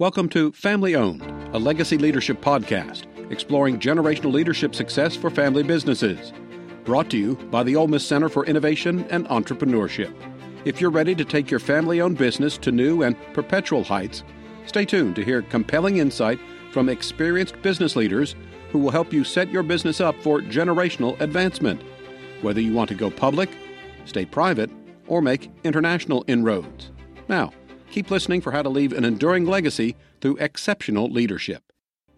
Welcome to Family Owned, a legacy leadership podcast exploring generational leadership success for family businesses. Brought to you by the Ole Miss Center for Innovation and Entrepreneurship. If you're ready to take your family owned business to new and perpetual heights, stay tuned to hear compelling insight from experienced business leaders who will help you set your business up for generational advancement. Whether you want to go public, stay private, or make international inroads. Now, Keep listening for how to leave an enduring legacy through exceptional leadership.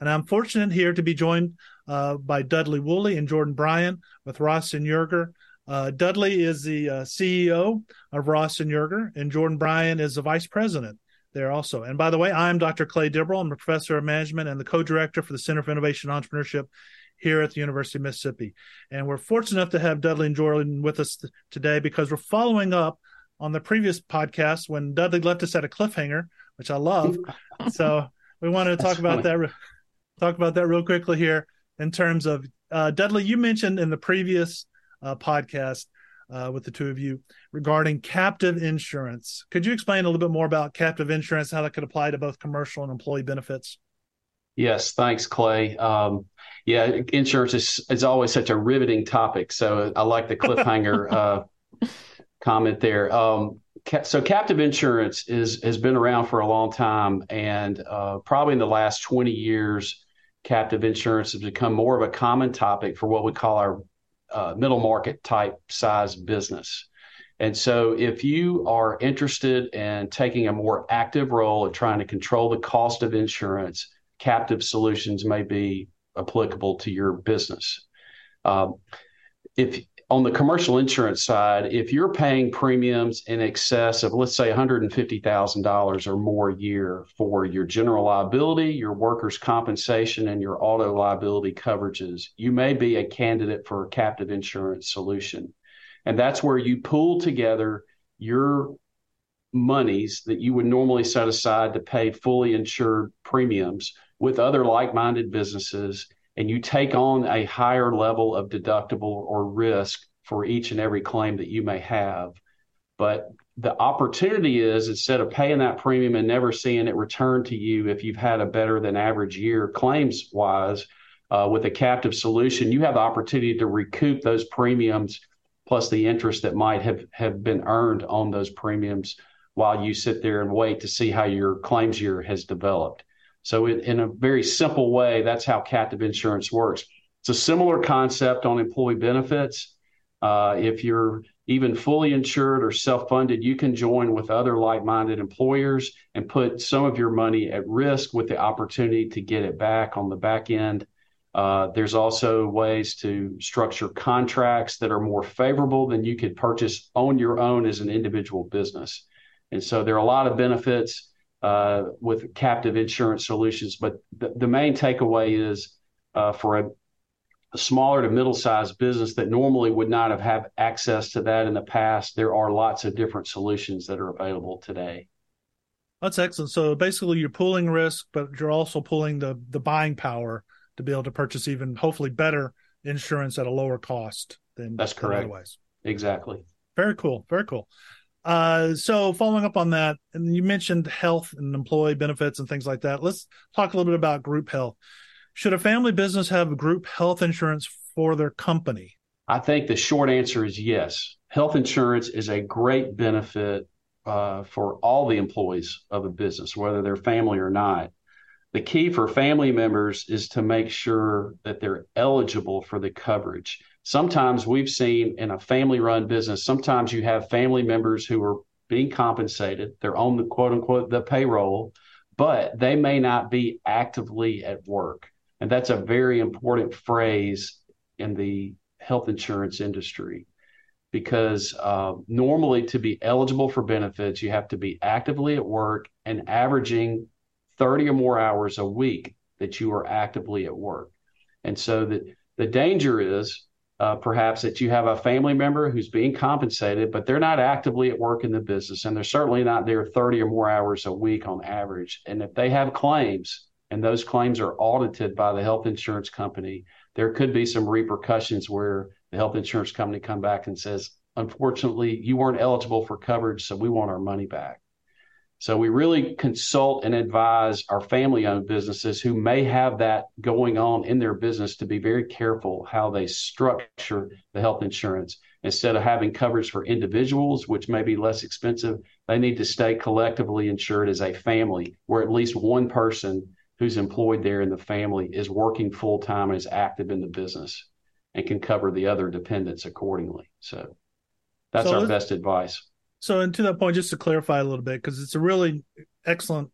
And I'm fortunate here to be joined uh, by Dudley Wooley and Jordan Bryan with Ross and Yerger. Uh, Dudley is the uh, CEO of Ross and Yerger, and Jordan Bryan is the vice president there also. And by the way, I'm Dr. Clay Dibrell. I'm a professor of management and the co-director for the Center for Innovation and Entrepreneurship here at the University of Mississippi. And we're fortunate enough to have Dudley and Jordan with us th- today because we're following up on the previous podcast when Dudley left us at a cliffhanger, which I love. so we wanted to talk about funny. that. Talk about that real quickly here in terms of uh, Dudley. You mentioned in the previous uh, podcast uh, with the two of you regarding captive insurance. Could you explain a little bit more about captive insurance, how that could apply to both commercial and employee benefits? Yes, thanks, Clay. Um, yeah, insurance is, is always such a riveting topic. So I like the cliffhanger uh, comment there. Um, so captive insurance is has been around for a long time, and uh, probably in the last 20 years, captive insurance has become more of a common topic for what we call our uh, middle market type size business. And so, if you are interested in taking a more active role in trying to control the cost of insurance, captive solutions may be applicable to your business. Um, if on the commercial insurance side, if you're paying premiums in excess of, let's say, $150,000 or more a year for your general liability, your workers' compensation, and your auto liability coverages, you may be a candidate for a captive insurance solution. And that's where you pool together your monies that you would normally set aside to pay fully insured premiums with other like minded businesses and you take on a higher level of deductible or risk for each and every claim that you may have. But the opportunity is instead of paying that premium and never seeing it return to you if you've had a better than average year claims wise uh, with a captive solution, you have the opportunity to recoup those premiums plus the interest that might have, have been earned on those premiums while you sit there and wait to see how your claims year has developed. So, it, in a very simple way, that's how captive insurance works. It's a similar concept on employee benefits. Uh, if you're even fully insured or self funded, you can join with other like minded employers and put some of your money at risk with the opportunity to get it back on the back end. Uh, there's also ways to structure contracts that are more favorable than you could purchase on your own as an individual business. And so there are a lot of benefits with captive insurance solutions. But the, main takeaway is uh, for a, smaller to middle sized business that normally would not have had access to that in the past, there are lots of different solutions that are available today. That's excellent. So basically, you're pulling risk, but you're also pulling the the buying power to be able to purchase even hopefully better insurance at a lower cost than that's correct. Exactly. Very cool. Very cool. Uh, so following up on that, and you mentioned health and employee benefits and things like that. Let's talk a little bit about group health. Should a family business have group health insurance for their company? I think the short answer is yes. Health insurance is a great benefit uh, for all the employees of a business, whether they're family or not. The key for family members is to make sure that they're eligible for the coverage sometimes we've seen in a family run business, sometimes you have family members who are being compensated, they're on the quote unquote the payroll, but they may not be actively at work. And that's a very important phrase in the health insurance industry because uh, normally to be eligible for benefits, you have to be actively at work and averaging 30 or more hours a week that you are actively at work. And so the, the danger is uh, perhaps that you have a family member who's being compensated, but they're not actively at work in the business, and they're certainly not there 30 or more hours a week on average. And if they have claims, and those claims are audited by the health insurance company, there could be some repercussions where the health insurance company come back and says, unfortunately, you weren't eligible for coverage, so we want our money back. So we really consult and advise our family owned businesses who may have that going on in their business to be very careful how they structure the health insurance. Instead of having coverage for individuals, which may be less expensive, they need to stay collectively insured as a family where at least one person who's employed there in the family is working full time and is active in the business and can cover the other dependents accordingly. So that's so our best advice. So, and to that point, just to clarify a little bit, because it's a really excellent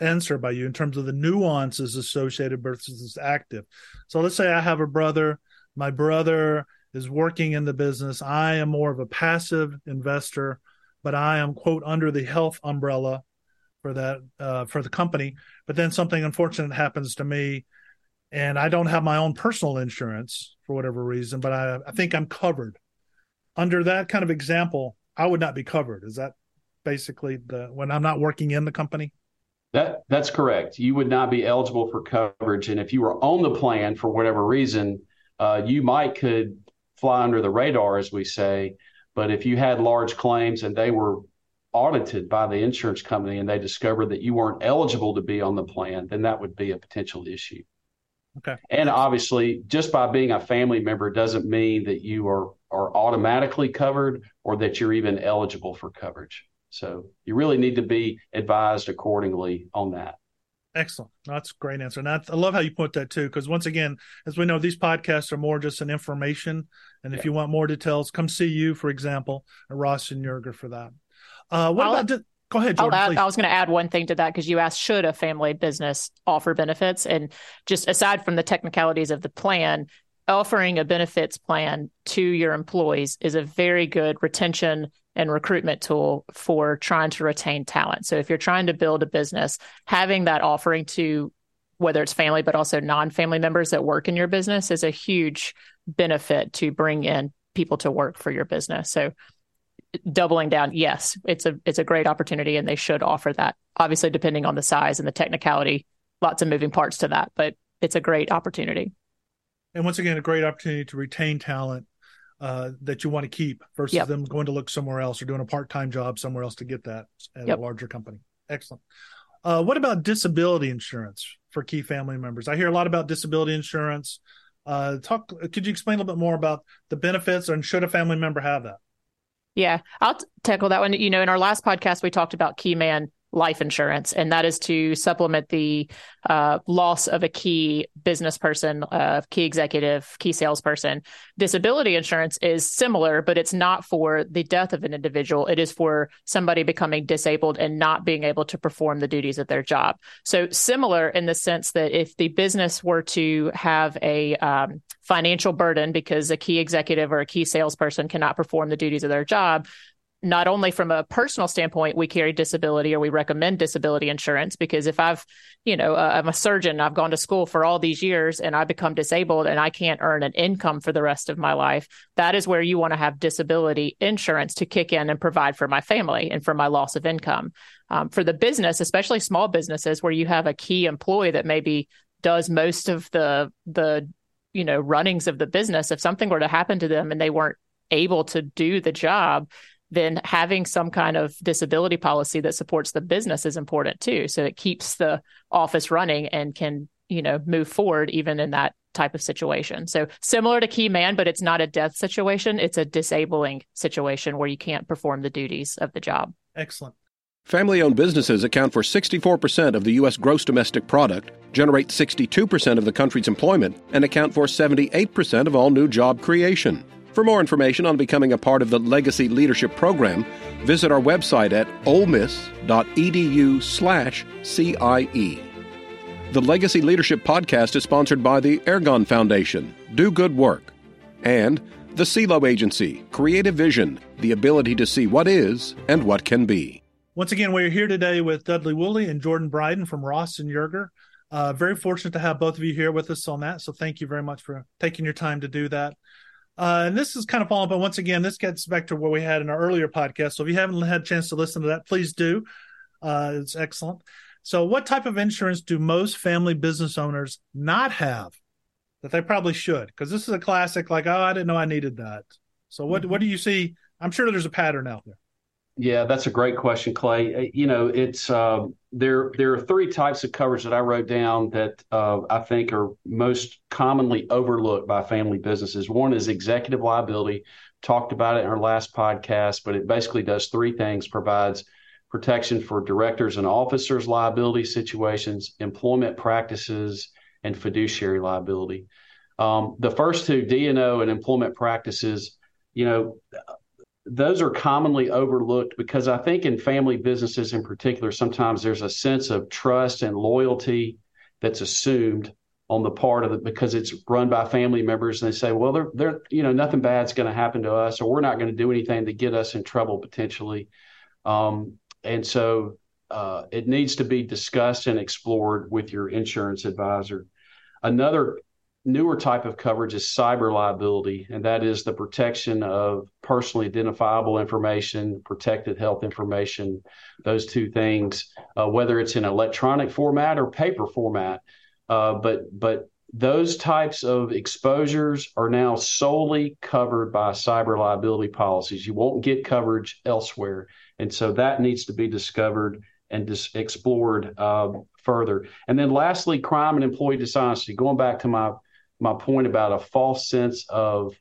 answer by you in terms of the nuances associated versus active. So, let's say I have a brother, my brother is working in the business. I am more of a passive investor, but I am, quote, under the health umbrella for that, uh, for the company. But then something unfortunate happens to me and I don't have my own personal insurance for whatever reason, but I, I think I'm covered. Under that kind of example, I would not be covered. Is that basically the when I'm not working in the company? That that's correct. You would not be eligible for coverage, and if you were on the plan for whatever reason, uh, you might could fly under the radar, as we say. But if you had large claims and they were audited by the insurance company and they discovered that you weren't eligible to be on the plan, then that would be a potential issue. Okay. And obviously, just by being a family member doesn't mean that you are are automatically covered or that you're even eligible for coverage. So you really need to be advised accordingly on that. Excellent. That's a great answer. And I, I love how you put that too, because once again, as we know, these podcasts are more just an information. And if yeah. you want more details, come see you, for example, Ross and Yerger for that. Uh, what I'll, about di- Go ahead, Jordan. Add, I was going to add one thing to that because you asked, should a family business offer benefits? And just aside from the technicalities of the plan, offering a benefits plan to your employees is a very good retention and recruitment tool for trying to retain talent. So if you're trying to build a business, having that offering to whether it's family but also non-family members that work in your business is a huge benefit to bring in people to work for your business. So doubling down, yes, it's a it's a great opportunity and they should offer that. Obviously depending on the size and the technicality, lots of moving parts to that, but it's a great opportunity and once again, a great opportunity to retain talent uh, that you want to keep versus yep. them going to look somewhere else or doing a part time job somewhere else to get that at yep. a larger company. Excellent. Uh, what about disability insurance for key family members? I hear a lot about disability insurance. Uh, talk. Could you explain a little bit more about the benefits and should a family member have that? Yeah, I'll t- tackle that one. You know, in our last podcast, we talked about key man life insurance, and that is to supplement the uh, loss of a key business person, uh, key executive, key salesperson. Disability insurance is similar, but it's not for the death of an individual. It is for somebody becoming disabled and not being able to perform the duties of their job. So similar in the sense that if the business were to have a um, financial burden because a key executive or a key salesperson cannot perform the duties of their job, not only from a personal standpoint, we carry disability or we recommend disability insurance because if I've, you know, uh, I'm a surgeon, I've gone to school for all these years and I become disabled and I can't earn an income for the rest of my life, that is where you want to have disability insurance to kick in and provide for my family and for my loss of income. Um, for the business, especially small businesses where you have a key employee that maybe does most of the, the, you know, runnings of the business, if something were to happen to them and they weren't able to do the job, then having some kind of disability policy that supports the business is important too. So it keeps the office running and can, you know, move forward even in that type of situation. So similar to key man, but it's not a death situation. It's a disabling situation where you can't perform the duties of the job. Excellent. Family owned businesses account for 64% of the U.S. gross domestic product, generate 62% of the country's employment, and account for 78% of all new job creation. For more information on becoming a part of the Legacy Leadership Program, visit our website at olemiss.edu slash CIE. The Legacy Leadership Podcast is sponsored by the Ergon Foundation, Do Good Work, and the CELO Agency, Creative Vision, the ability to see what is and what can be. Once again, we're here today with Dudley Wooley and Jordan Bryan from Ross and Yerger. Uh, very fortunate to have both of you here with us on that. So thank you very much for taking your time to do that. Uh, and this is kind of following, but once again, this gets back to what we had in our earlier podcast. So if you haven't had a chance to listen to that, please do. Uh, it's excellent. So, what type of insurance do most family business owners not have that they probably should? Because this is a classic, like, oh, I didn't know I needed that. So, what mm-hmm. what do you see? I'm sure there's a pattern out there. Yeah, that's a great question, Clay. Uh, you know, it's uh, there. There are three types of coverage that I wrote down that uh, I think are most commonly overlooked by family businesses. One is executive liability. Talked about it in our last podcast, but it basically does three things: provides protection for directors and officers' liability situations, employment practices, and fiduciary liability. Um, the first two, D&O and employment practices, you know, those are commonly overlooked because I think in family businesses in particular, sometimes there's a sense of trust and loyalty that's assumed on the part of it because it's run by family members and they say, well, they're, they're you know, nothing bad's going to happen to us or we're not going to do anything to get us in trouble potentially. Um, and so uh, it needs to be discussed and explored with your insurance advisor. Another newer type of coverage is cyber liability, and that is the protection of personally identifiable information, protected health information, those two things, uh, whether it's in electronic format or paper format. Uh, but but those types of exposures are now solely covered by cyber liability policies. You won't get coverage elsewhere, and so that needs to be discovered and dis- explored uh, further. And then lastly, crime and employee dishonesty. Going back to my my point about a false sense of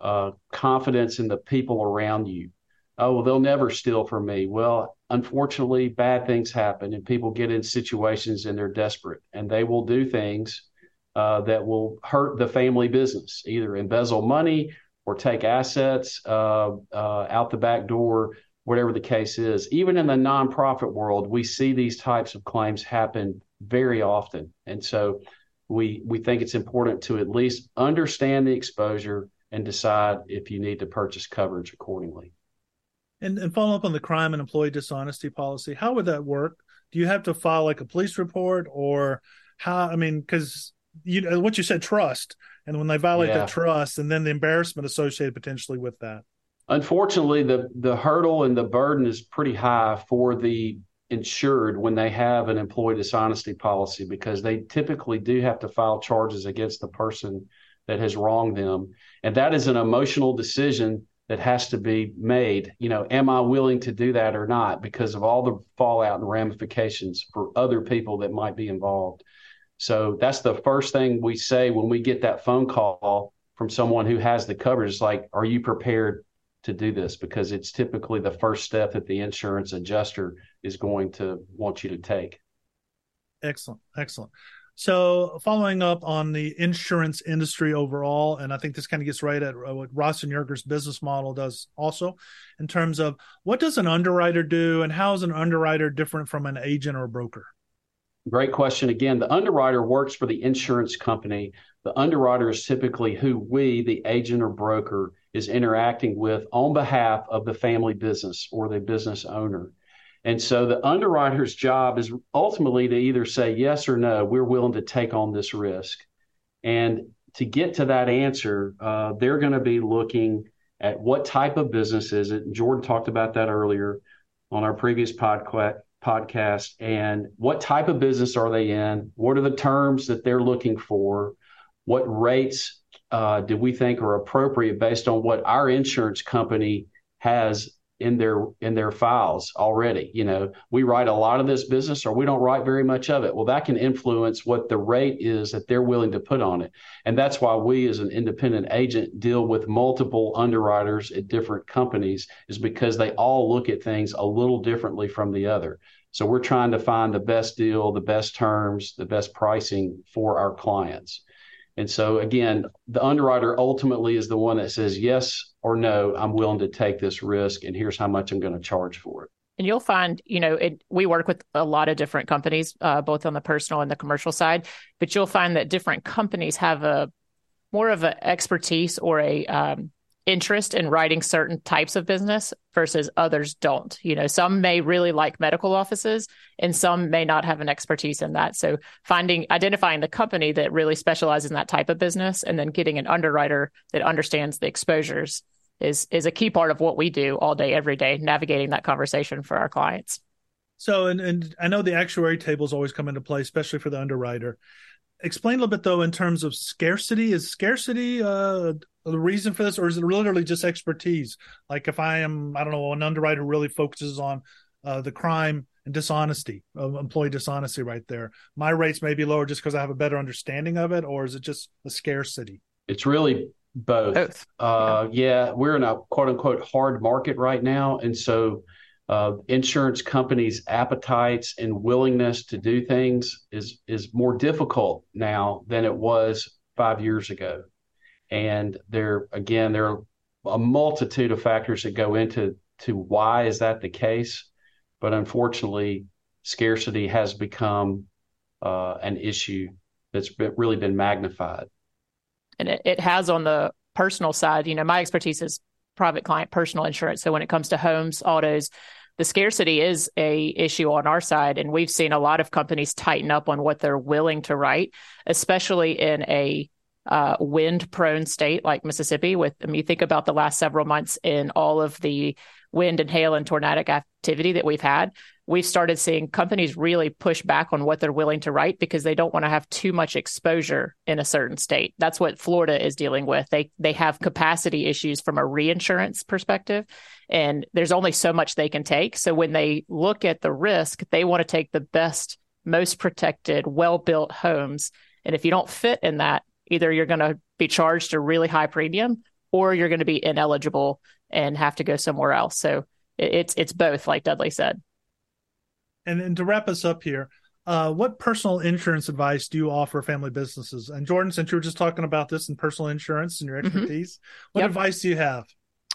uh, confidence in the people around you. Oh, well, they'll never steal from me. Well, unfortunately, bad things happen, and people get in situations and they're desperate, and they will do things uh, that will hurt the family business, either embezzle money or take assets uh, uh out the back door, whatever the case is. Even in the nonprofit world, we see these types of claims happen very often, and so we we think it's important to at least understand the exposure and decide if you need to purchase coverage accordingly. And and follow up on the crime and employee dishonesty policy. How would that work? Do you have to file like a police report or how? I mean, because you know what you said, trust, and when they violate yeah. that trust, and then the embarrassment associated potentially with that. Unfortunately, the the hurdle and the burden is pretty high for the insured when they have an employee dishonesty policy because they typically do have to file charges against the person that has wronged them. And that is an emotional decision that has to be made. You know, am I willing to do that or not because of all the fallout and ramifications for other people that might be involved. So that's the first thing we say when we get that phone call from someone who has the coverage. It's like, are you prepared to do this? Because it's typically the first step that the insurance adjuster is going to want you to take. Excellent. Excellent. So, following up on the insurance industry overall, and I think this kind of gets right at uh, what Ross and Yerger's business model does also, in terms of what does an underwriter do, and how is an underwriter different from an agent or broker? Great question. Again, the underwriter works for the insurance company. The underwriter is typically who we, the agent or broker, is interacting with on behalf of the family business or the business owner. And so the underwriter's job is ultimately to either say yes or no, we're willing to take on this risk. And to get to that answer, uh, they're going to be looking at what type of business is it. Jordan talked about that earlier on our previous podcast podcast and what type of business are they in what are the terms that they're looking for what rates uh, do we think are appropriate based on what our insurance company has in their in their files already you know? We write a lot of this business or we don't write very much of it. Well that can influence what the rate is that they're willing to put on it. And that's why we as an independent agent deal with multiple underwriters at different companies is because they all look at things a little differently from the other. So we're trying to find the best deal the best terms the best pricing for our clients and so again, the underwriter ultimately is the one that says, yes or no, I'm willing to take this risk and here's how much I'm going to charge for it. And you'll find, you know, it, we work with a lot of different companies, uh, both on the personal and the commercial side, but you'll find that different companies have a more of an expertise or a um, interest in writing certain types of business versus others don't. You know, some may really like medical offices and some may not have an expertise in that. So finding identifying the company that really specializes in that type of business and then getting an underwriter that understands the exposures is is a key part of what we do all day every day navigating that conversation for our clients. So and and I know the actuary tables always come into play especially for the underwriter. Explain a little bit though in terms of scarcity is scarcity uh the reason for this, or is it literally just expertise? Like if I am, I don't know, an underwriter really focuses on uh, the crime and dishonesty, uh, employee dishonesty, right there. My rates may be lower just because I have a better understanding of it, or is it just a scarcity? It's really both. both. Uh, yeah. yeah, we're in a quote unquote hard market right now, and so uh, insurance companies' appetites and willingness to do things is is more difficult now than it was five years ago. And there again, there are a multitude of factors that go into to why is that the case. But unfortunately, scarcity has become uh, an issue that's been, really been magnified. And it, it has on the personal side. You know, my expertise is private client personal insurance. So when it comes to homes, autos, the scarcity is a issue on our side and we've seen a lot of companies tighten up on what they're willing to write especially in a uh, wind prone state like Mississippi. With I mean, you think about the last several months in all of the wind and hail and tornadic activity that we've had, we've started seeing companies really push back on what they're willing to write because they don't want to have too much exposure in a certain state. That's what Florida is dealing with. They they have capacity issues from a reinsurance perspective and there's only so much they can take. So when they look at the risk, they want to take the best most protected, well-built homes. And if you don't fit in that, Either you're going to be charged a really high premium or you're going to be ineligible and have to go somewhere else. So it's it's both, like Dudley said. And, then to wrap us up here, uh, what personal insurance advice do you offer family businesses? And Jordan, since you were just talking about this in personal insurance and your mm-hmm. expertise, mm-hmm. what yep. advice do you have?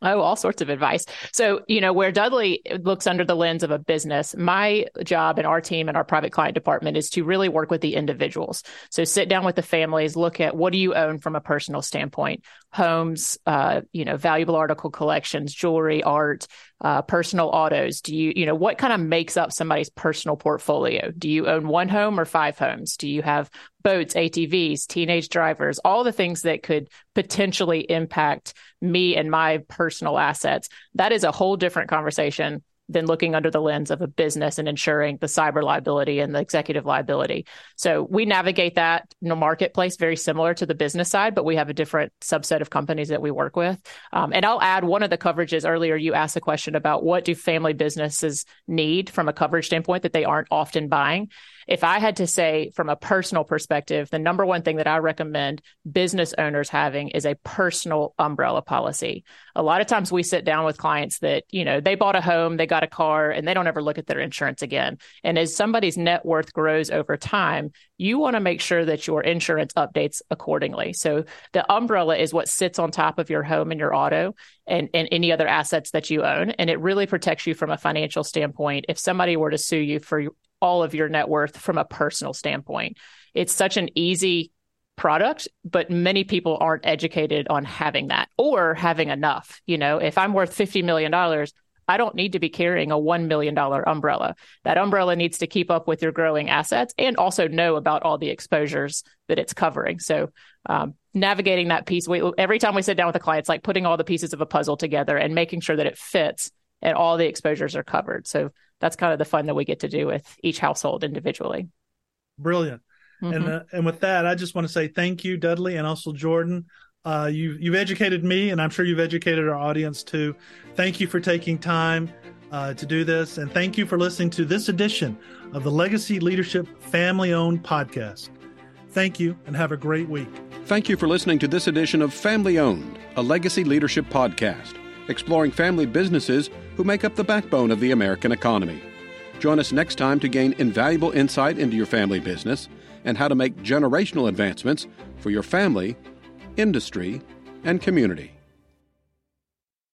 Oh, all sorts of advice. So, you know, where Dudley looks under the lens of a business, my job and our team and our private client department is to really work with the individuals. So, sit down with the families, look at what do you own from a personal standpoint homes, uh, you know, valuable article collections, jewelry, art, uh, personal autos? Do you, you know, what kind of makes up somebody's personal portfolio? Do you own one home or five homes? Do you have boats, ATVs, teenage drivers, all the things that could potentially impact me and my personal assets? That is a whole different conversation than looking under the lens of a business and ensuring the cyber liability and the executive liability. So we navigate that in the marketplace very similar to the business side, but we have a different subset of companies that we work with. Um, and I'll add one of the coverages earlier. You asked a question about what do family businesses need from a coverage standpoint that they aren't often buying if I had to say from a personal perspective, the number one thing that I recommend business owners having is a personal umbrella policy. A lot of times we sit down with clients that, you know, they bought a home, they got a car, and they don't ever look at their insurance again. And as somebody's net worth grows over time, you want to make sure that your insurance updates accordingly. So the umbrella is what sits on top of your home and your auto and, and any other assets that you own. And it really protects you from a financial standpoint. If somebody were to sue you for all of your net worth from a personal standpoint. It's such an easy product, but many people aren't educated on having that or having enough. You know, if I'm worth $50 million, I don't need to be carrying a $1 million umbrella. That umbrella needs to keep up with your growing assets and also know about all the exposures that it's covering. So, um, navigating that piece, we, every time we sit down with a client, it's like putting all the pieces of a puzzle together and making sure that it fits and all the exposures are covered. So, that's kind of the fun that we get to do with each household individually. Brilliant. Mm-hmm. And uh, and with that, I just want to say thank you, Dudley, and also Jordan. Uh, you've you've educated me, and I'm sure you've educated our audience too. Thank you for taking time uh, to do this, and thank you for listening to this edition of the Legacy Leadership Family Owned Podcast. Thank you, and have a great week. Thank you for listening to this edition of Family Owned, a Legacy Leadership Podcast, exploring family businesses who make up the backbone of the American economy. Join us next time to gain invaluable insight into your family business and how to make generational advancements for your family, industry, and community.